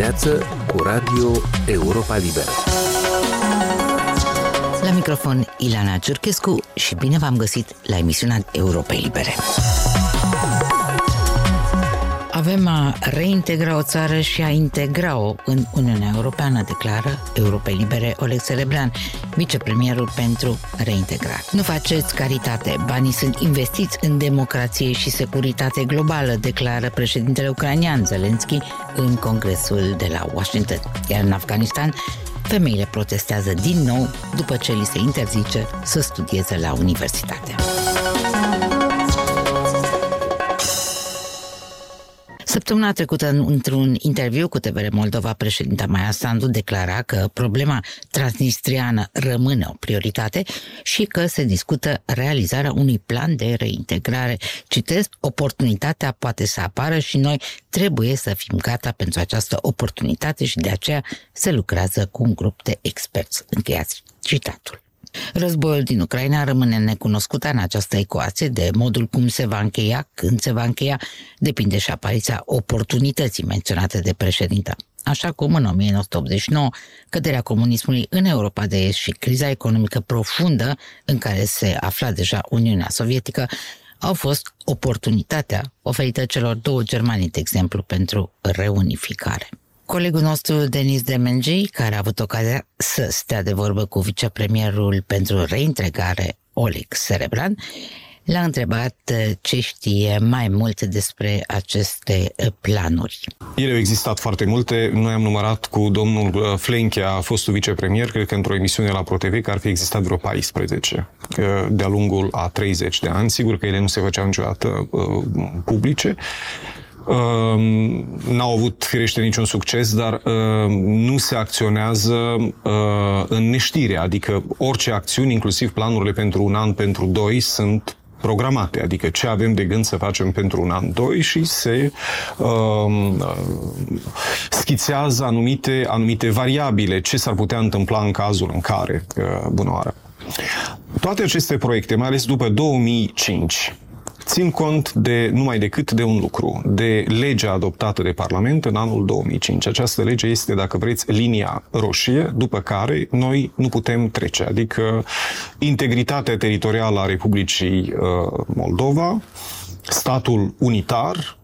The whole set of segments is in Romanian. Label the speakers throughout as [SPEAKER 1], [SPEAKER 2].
[SPEAKER 1] dimineață cu Radio Europa Liberă.
[SPEAKER 2] La microfon Ilana Ciurchescu și bine v-am găsit la emisiunea Europa Libere. Avem a reintegra o țară și a integra-o în Uniunea Europeană, declară Europei Libere Oleg Celebran, vicepremierul pentru reintegrare. Nu faceți caritate, banii sunt investiți în democrație și securitate globală, declară președintele ucranian Zelensky în congresul de la Washington. Iar în Afganistan, femeile protestează din nou după ce li se interzice să studieze la universitate. Săptămâna trecută, într-un interviu cu TVR Moldova, președinta Maia Sandu declara că problema transnistriană rămâne o prioritate și că se discută realizarea unui plan de reintegrare. Citesc, oportunitatea poate să apară și noi trebuie să fim gata pentru această oportunitate și de aceea se lucrează cu un grup de experți. Încheiați citatul. Războiul din Ucraina rămâne necunoscută în această ecuație de modul cum se va încheia, când se va încheia, depinde și apariția oportunității menționate de președintă. Așa cum în 1989, căderea comunismului în Europa de Est și criza economică profundă în care se afla deja Uniunea Sovietică au fost oportunitatea oferită celor două Germanii, de exemplu, pentru reunificare. Colegul nostru, Denis Demengi, care a avut ocazia să stea de vorbă cu vicepremierul pentru reintegrare, Oleg Serebran, L-a întrebat uh, ce știe mai multe despre aceste uh, planuri.
[SPEAKER 3] Ele au existat foarte multe. Noi am numărat cu domnul uh, Flenchea, a fostul vicepremier, cred că într-o emisiune la ProTV, că ar fi existat vreo 14 de-a lungul a 30 de ani. Sigur că ele nu se făceau niciodată publice. Ehm, n-au avut, firește, niciun succes, dar ehm, nu se acționează ehm, în neștire, adică orice acțiuni, inclusiv planurile pentru un an, pentru doi, sunt programate, adică ce avem de gând să facem pentru un an, doi și se uh, schițează anumite, anumite variabile, ce s-ar putea întâmpla în cazul în care, uh, bună oară. Toate aceste proiecte, mai ales după 2005, țin cont de numai decât de un lucru, de legea adoptată de Parlament în anul 2005. Această lege este, dacă vreți, linia roșie, după care noi nu putem trece, adică integritatea teritorială a Republicii uh, Moldova, statul unitar,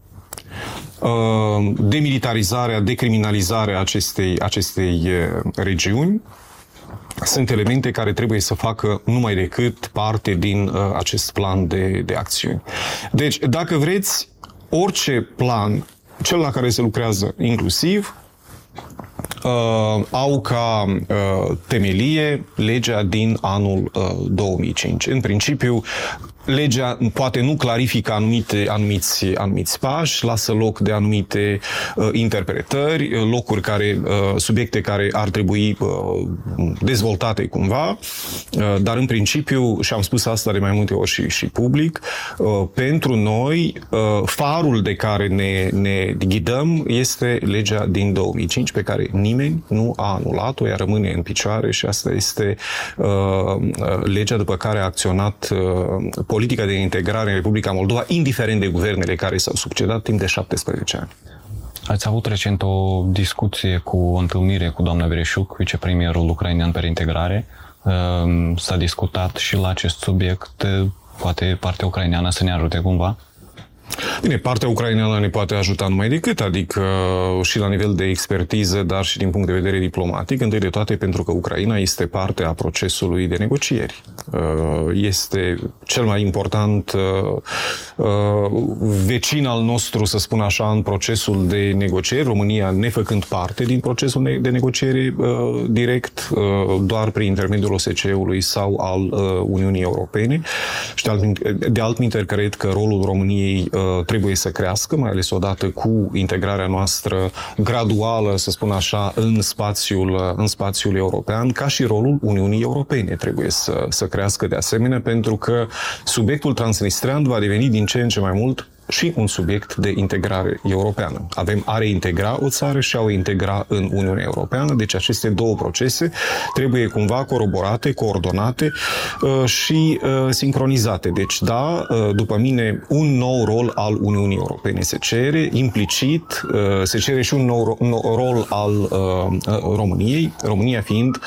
[SPEAKER 3] uh, demilitarizarea, decriminalizarea acestei, acestei uh, regiuni, sunt elemente care trebuie să facă numai decât parte din uh, acest plan de, de acțiuni. Deci, dacă vreți, orice plan, cel la care se lucrează inclusiv, uh, au ca uh, temelie legea din anul uh, 2005. În principiu, legea poate nu clarifică anumite, anumiți, anumiți pași, lasă loc de anumite uh, interpretări, uh, locuri care, uh, subiecte care ar trebui uh, dezvoltate cumva, uh, dar în principiu, și am spus asta de mai multe ori și, și public, uh, pentru noi, uh, farul de care ne, ne ghidăm este legea din 2005, pe care nimeni nu a anulat-o, ea rămâne în picioare și asta este uh, uh legea după care a acționat uh, politica de integrare în Republica Moldova, indiferent de guvernele care s-au succedat timp de 17 ani.
[SPEAKER 4] Ați avut recent o discuție cu o întâlnire cu doamna Vereșuc, vicepremierul ucrainean pe integrare. Ehm, s-a discutat și la acest subiect. Poate partea ucraineană să ne ajute cumva?
[SPEAKER 3] Bine, partea ucraineană ne poate ajuta numai decât, adică și la nivel de expertiză, dar și din punct de vedere diplomatic, întâi de toate pentru că Ucraina este parte a procesului de negocieri. Uh, este cel mai important uh, uh, vecin al nostru, să spun așa, în procesul de negocieri, România nefăcând parte din procesul de negocieri direct, doar prin intermediul OSCE-ului sau al Uniunii Europene. Și de altminte, cred că rolul României Uh, trebuie să crească, mai ales odată cu integrarea noastră graduală, să spun așa, în spațiul, uh, în spațiul european, ca și rolul Uniunii Europene trebuie să, să crească de asemenea, pentru că subiectul transnistrian va deveni din ce în ce mai mult și un subiect de integrare europeană. Avem a reintegra o țară și a o integra în Uniunea Europeană, deci aceste două procese trebuie cumva coroborate, coordonate uh, și uh, sincronizate. Deci, da, uh, după mine, un nou rol al Uniunii Europene se cere, implicit se cere și un nou rol al României, România fiind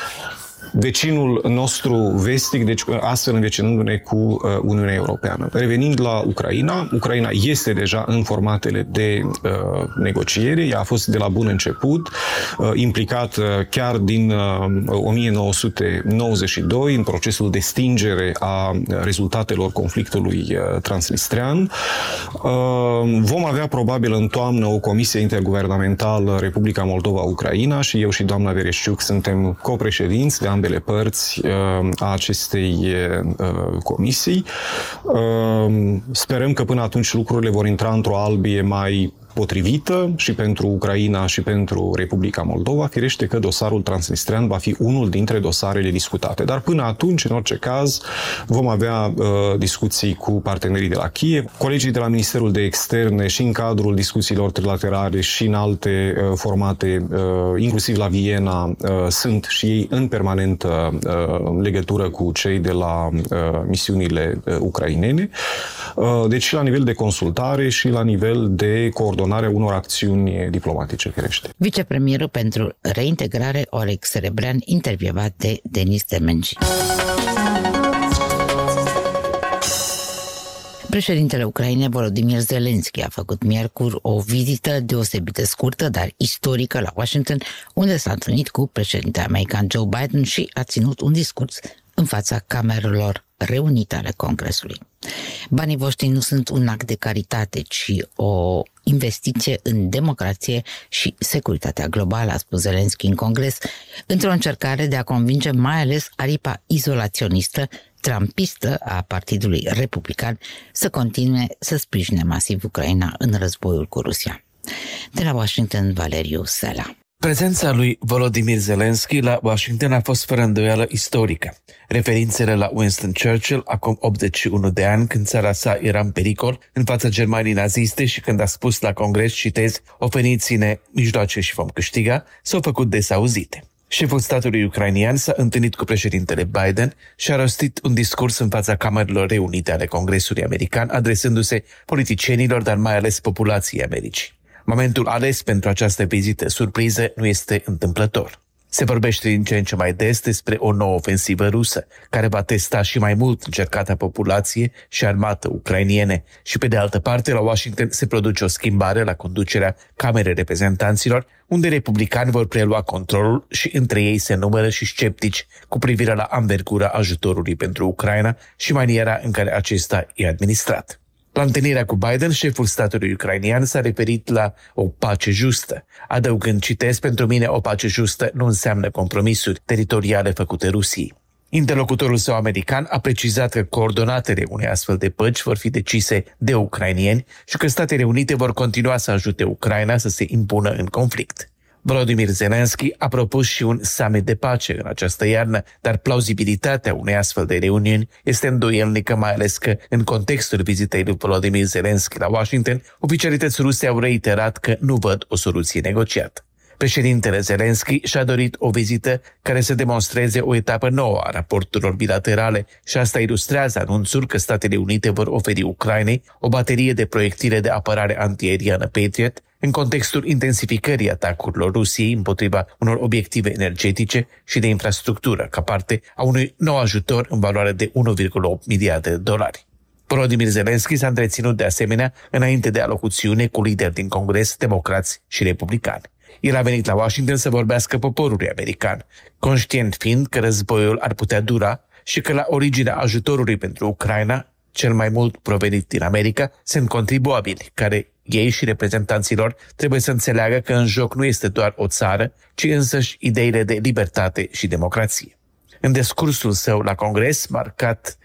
[SPEAKER 3] vecinul nostru vestic, deci astfel învecinându-ne cu uh, Uniunea Europeană. Revenind la Ucraina, Ucraina este deja în formatele de uh, negociere, ea a fost de la bun început uh, implicat uh, chiar din uh, 1992 în procesul de stingere a rezultatelor conflictului uh, transnistrian. Uh, vom avea probabil în toamnă o comisie interguvernamentală Republica Moldova-Ucraina și eu și doamna Vereșciuc suntem copreședinți de ambele părți uh, a acestei uh, comisii. Uh, sperăm că până atunci lucrurile vor intra într-o albie mai potrivită și pentru Ucraina și pentru Republica Moldova, firește că dosarul transnistrian va fi unul dintre dosarele discutate. Dar până atunci, în orice caz, vom avea uh, discuții cu partenerii de la Kiev, colegii de la Ministerul de Externe și în cadrul discuțiilor trilaterale și în alte uh, formate, uh, inclusiv la Viena, uh, sunt și ei în permanentă uh, legătură cu cei de la uh, misiunile uh, ucrainene. Uh, deci la nivel de consultare și la nivel de coordonare coordonarea unor acțiuni diplomatice, firește.
[SPEAKER 2] Vicepremierul pentru reintegrare, Oleg Serebrean, intervievat de Denis Temenci. Președintele Ucrainei Volodymyr Zelensky a făcut miercuri o vizită deosebită scurtă, dar istorică la Washington, unde s-a întâlnit cu președintele american Joe Biden și a ținut un discurs în fața camerelor reunite ale Congresului. Banii voștri nu sunt un act de caritate, ci o investiție în democrație și securitatea globală, a spus Zelenski în Congres, într-o încercare de a convinge mai ales aripa izolaționistă, trampistă a Partidului Republican să continue să sprijine masiv Ucraina în războiul cu Rusia. De la Washington, Valeriu Sela.
[SPEAKER 5] Prezența lui Volodymyr Zelensky la Washington a fost fără îndoială istorică. Referințele la Winston Churchill, acum 81 de ani, când țara sa era în pericol în fața Germanii naziste și când a spus la congres, citez, oferiți-ne mijloace și vom câștiga, s-au făcut desauzite. Șeful statului ucrainian s-a întâlnit cu președintele Biden și a rostit un discurs în fața Camerelor Reunite ale Congresului American, adresându-se politicienilor, dar mai ales populației Americii. Momentul ales pentru această vizită surpriză nu este întâmplător. Se vorbește din ce în ce mai des despre o nouă ofensivă rusă, care va testa și mai mult încercata populație și armată ucrainiene. Și pe de altă parte, la Washington se produce o schimbare la conducerea Camerei Reprezentanților, unde republicani vor prelua controlul și între ei se numără și sceptici cu privire la anvergura ajutorului pentru Ucraina și maniera în care acesta e administrat. La întâlnirea cu Biden, șeful statului ucrainian s-a referit la o pace justă, adăugând, citesc, pentru mine o pace justă nu înseamnă compromisuri teritoriale făcute Rusiei. Interlocutorul său american a precizat că coordonatele unei astfel de păci vor fi decise de ucrainieni și că Statele Unite vor continua să ajute Ucraina să se impună în conflict. Volodymyr Zelensky a propus și un summit de pace în această iarnă, dar plauzibilitatea unei astfel de reuniuni este îndoielnică, mai ales că, în contextul vizitei lui Volodymyr Zelensky la Washington, oficialități ruse au reiterat că nu văd o soluție negociată. Președintele Zelensky și-a dorit o vizită care să demonstreze o etapă nouă a raporturilor bilaterale și asta ilustrează anunțul că Statele Unite vor oferi Ucrainei o baterie de proiectile de apărare antiaeriană Patriot în contextul intensificării atacurilor Rusiei împotriva unor obiective energetice și de infrastructură, ca parte a unui nou ajutor în valoare de 1,8 miliarde de dolari. Volodymyr Zelensky s-a întreținut de asemenea înainte de alocuțiune cu lideri din Congres, democrați și republicani. El a venit la Washington să vorbească poporului american, conștient fiind că războiul ar putea dura și că la originea ajutorului pentru Ucraina, cel mai mult provenit din America, sunt contribuabili care ei și reprezentanților trebuie să înțeleagă că în joc nu este doar o țară, ci însăși ideile de libertate și democrație. În discursul său la Congres, marcat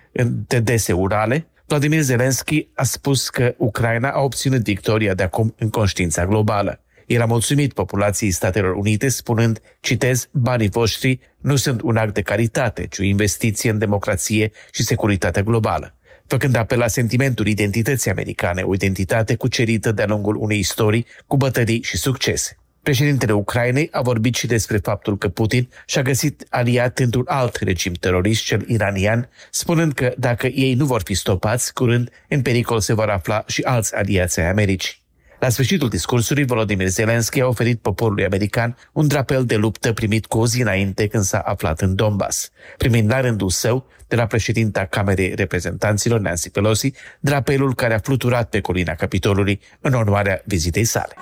[SPEAKER 5] de dese urale, Vladimir Zelensky a spus că Ucraina a obținut victoria de acum în conștiința globală. El a mulțumit populației Statelor Unite spunând, citez, banii voștri nu sunt un act de caritate, ci o investiție în democrație și securitatea globală. făcând apel la sentimentul identității americane, o identitate cucerită de-a lungul unei istorii cu bătării și succese. Președintele Ucrainei a vorbit și despre faptul că Putin și-a găsit aliat într-un alt regim terorist, cel iranian, spunând că dacă ei nu vor fi stopați, curând în pericol se vor afla și alți aliați ai Americii. La sfârșitul discursului, Volodymyr Zelensky a oferit poporului american un drapel de luptă primit cu o zi înainte când s-a aflat în Donbass, primind la rândul său, de la președinta Camerei Reprezentanților, Nancy Pelosi, drapelul care a fluturat pe colina Capitolului în onoarea vizitei sale.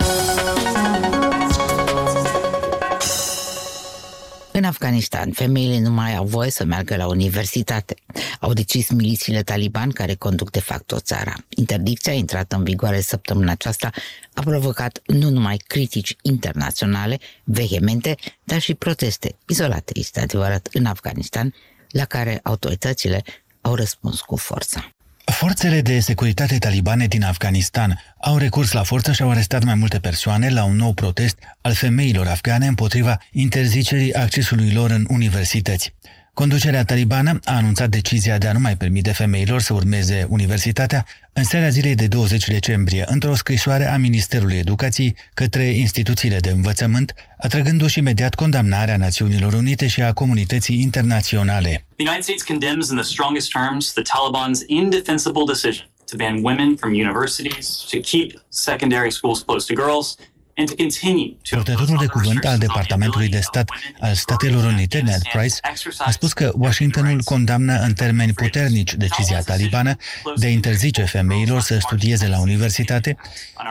[SPEAKER 2] În Afganistan, femeile nu mai au voie să meargă la universitate. Au decis milițiile taliban care conduc de fapt o țara. Interdicția intrată în vigoare săptămâna aceasta a provocat nu numai critici internaționale vehemente, dar și proteste izolate, este adevărat, în Afganistan, la care autoritățile au răspuns cu forță.
[SPEAKER 6] Forțele de securitate talibane din Afganistan au recurs la forță și au arestat mai multe persoane la un nou protest al femeilor afgane împotriva interzicerii accesului lor în universități. Conducerea talibană a anunțat decizia de a nu mai permite femeilor să urmeze universitatea în seara zilei de 20 decembrie, într-o scrisoare a Ministerului Educației către instituțiile de învățământ, atrăgându-și imediat condamnarea Națiunilor Unite și a comunității internaționale.
[SPEAKER 7] The United States condemns in the strongest terms the Taliban's indefensible decision to ban women from universities, to keep secondary schools closed to girls,
[SPEAKER 6] Purtătorul de cuvânt al Departamentului de Stat al Statelor Unite, Ned Price, a spus că Washingtonul condamnă în termeni puternici decizia talibană de a interzice femeilor să studieze la universitate,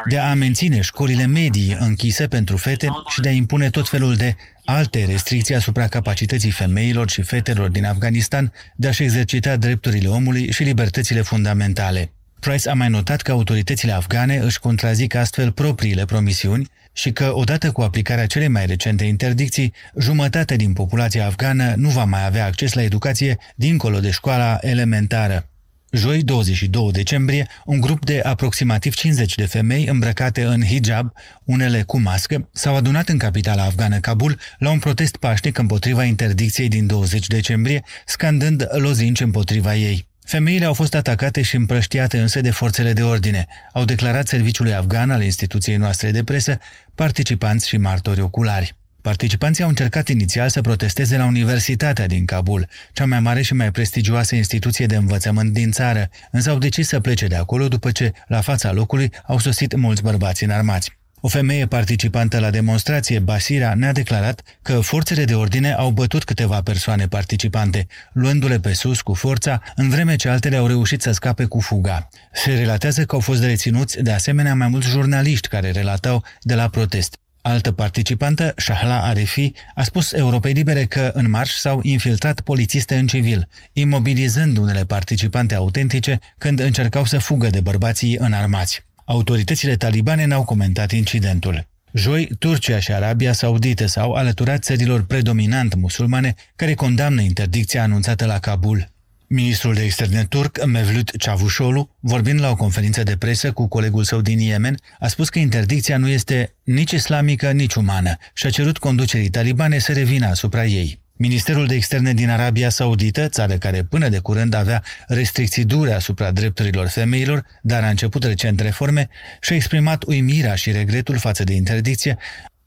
[SPEAKER 6] de a menține școlile medii închise pentru fete și de a impune tot felul de alte restricții asupra capacității femeilor și fetelor din Afganistan de a-și exercita drepturile omului și libertățile fundamentale. Price a mai notat că autoritățile afgane își contrazic astfel propriile promisiuni și că, odată cu aplicarea celei mai recente interdicții, jumătate din populația afgană nu va mai avea acces la educație dincolo de școala elementară. Joi, 22 decembrie, un grup de aproximativ 50 de femei îmbrăcate în hijab, unele cu mască, s-au adunat în capitala afgană Kabul la un protest pașnic împotriva interdicției din 20 decembrie, scandând lozinci împotriva ei. Femeile au fost atacate și împrăștiate însă de forțele de ordine, au declarat serviciului afgan al instituției noastre de presă participanți și martori oculari. Participanții au încercat inițial să protesteze la Universitatea din Kabul, cea mai mare și mai prestigioasă instituție de învățământ din țară, însă au decis să plece de acolo după ce, la fața locului, au sosit mulți bărbați înarmați. O femeie participantă la demonstrație, Basira, ne-a declarat că forțele de ordine au bătut câteva persoane participante, luându-le pe sus cu forța, în vreme ce altele au reușit să scape cu fuga. Se relatează că au fost reținuți de asemenea mai mulți jurnaliști care relatau de la protest. Altă participantă, Shahla Arefi, a spus Europei Libere că în marș s-au infiltrat polițiste în civil, imobilizând unele participante autentice când încercau să fugă de bărbații înarmați. Autoritățile talibane n-au comentat incidentul. Joi, Turcia și Arabia Saudită s-au alăturat țărilor predominant musulmane care condamnă interdicția anunțată la Kabul. Ministrul de externe turc, Mevlut Cavusoglu, vorbind la o conferință de presă cu colegul său din Yemen, a spus că interdicția nu este nici islamică, nici umană și a cerut conducerii talibane să revină asupra ei. Ministerul de Externe din Arabia Saudită, țară care până de curând avea restricții dure asupra drepturilor femeilor, dar a început recent reforme, și-a exprimat uimirea și regretul față de interdicție,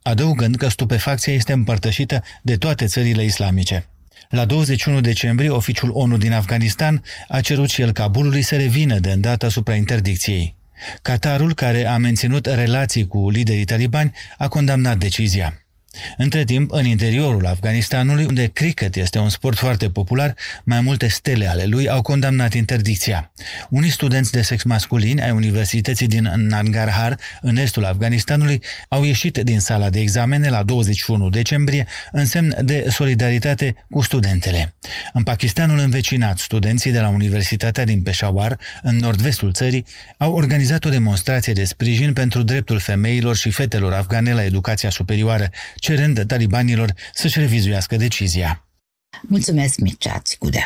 [SPEAKER 6] adăugând că stupefacția este împărtășită de toate țările islamice. La 21 decembrie, oficiul ONU din Afganistan a cerut și el Kabulului să revină de îndată asupra interdicției. Qatarul, care a menținut relații cu liderii talibani, a condamnat decizia. Între timp, în interiorul Afganistanului, unde cricket este un sport foarte popular, mai multe stele ale lui au condamnat interdicția. Unii studenți de sex masculin ai Universității din Nangarhar, în estul Afganistanului, au ieșit din sala de examene la 21 decembrie în semn de solidaritate cu studentele. În Pakistanul învecinat, studenții de la Universitatea din Peshawar, în nord-vestul țării, au organizat o demonstrație de sprijin pentru dreptul femeilor și fetelor afgane la educația superioară, cerând talibanilor să-și revizuiască decizia.
[SPEAKER 2] Mulțumesc, Mircea Țicudea!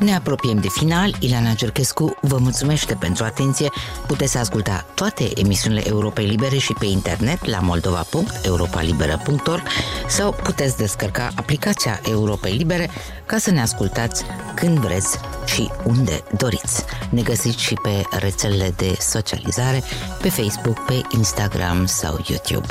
[SPEAKER 2] Ne apropiem de final. Ileana Cerchescu vă mulțumește pentru atenție. Puteți asculta toate emisiunile Europei Libere și pe internet la moldova.europalibera.org sau puteți descărca aplicația Europei Libere ca să ne ascultați când vreți și unde doriți. Ne găsiți și pe rețelele de socializare, pe Facebook, pe Instagram sau YouTube.